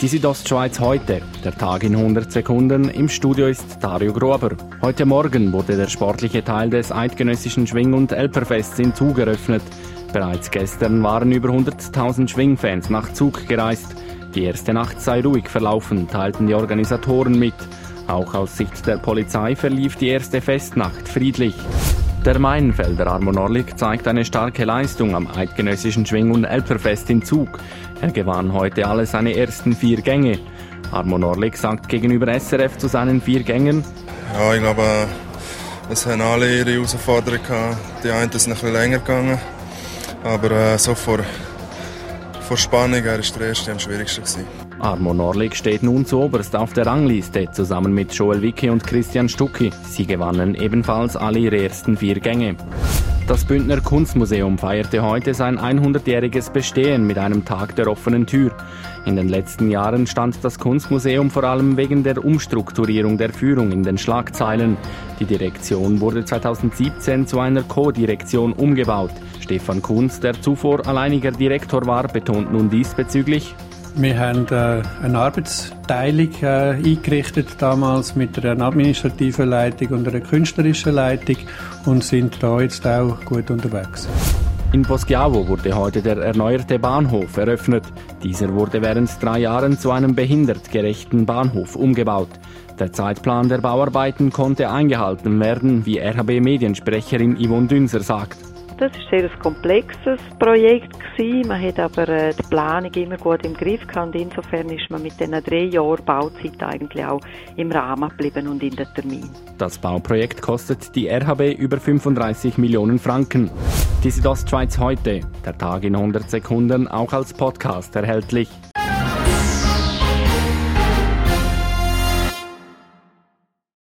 Die Südostschweiz heute, der Tag in 100 Sekunden. Im Studio ist Dario Grober. Heute Morgen wurde der sportliche Teil des eidgenössischen Schwing- und Elperfests in Zug eröffnet. Bereits gestern waren über 100.000 Schwingfans nach Zug gereist. Die erste Nacht sei ruhig verlaufen, teilten die Organisatoren mit. Auch aus Sicht der Polizei verlief die erste Festnacht friedlich. Der Mainfelder Armo Norlik zeigt eine starke Leistung am eidgenössischen Schwing- und Elperfest in Zug. Er gewann heute alle seine ersten vier Gänge. Armo Norlik sagt gegenüber SRF zu seinen vier Gängen, Ja, ich glaube, es haben alle ihre Herausforderungen gehabt. Die einen sind ein bisschen länger gegangen, aber äh, so vor, vor Spannung, er ist der erste am schwierigsten gewesen. Armo Norlik steht nun zuoberst auf der Rangliste zusammen mit Joel Wicke und Christian Stucki. Sie gewannen ebenfalls alle ihre ersten vier Gänge. Das Bündner Kunstmuseum feierte heute sein 100-jähriges Bestehen mit einem Tag der offenen Tür. In den letzten Jahren stand das Kunstmuseum vor allem wegen der Umstrukturierung der Führung in den Schlagzeilen. Die Direktion wurde 2017 zu einer Co-Direktion umgebaut. Stefan Kunz, der zuvor alleiniger Direktor war, betont nun diesbezüglich, wir haben äh, eine Arbeitsteilung äh, eingerichtet damals mit einer administrativen Leitung und einer künstlerischen Leitung und sind da jetzt auch gut unterwegs. In Poschiavo wurde heute der erneuerte Bahnhof eröffnet. Dieser wurde während drei Jahren zu einem behindertgerechten Bahnhof umgebaut. Der Zeitplan der Bauarbeiten konnte eingehalten werden, wie RHB-Mediensprecherin Yvonne Dünser sagt. Das war sehr ein komplexes Projekt. Man hat aber äh, die Planung immer gut im Griff gehabt und insofern ist man mit diesen drei Jahren Bauzeit eigentlich auch im Rahmen geblieben und in der Termin. Das Bauprojekt kostet die RHB über 35 Millionen Franken. Die Südostschweiz heute, der Tag in 100 Sekunden, auch als Podcast erhältlich.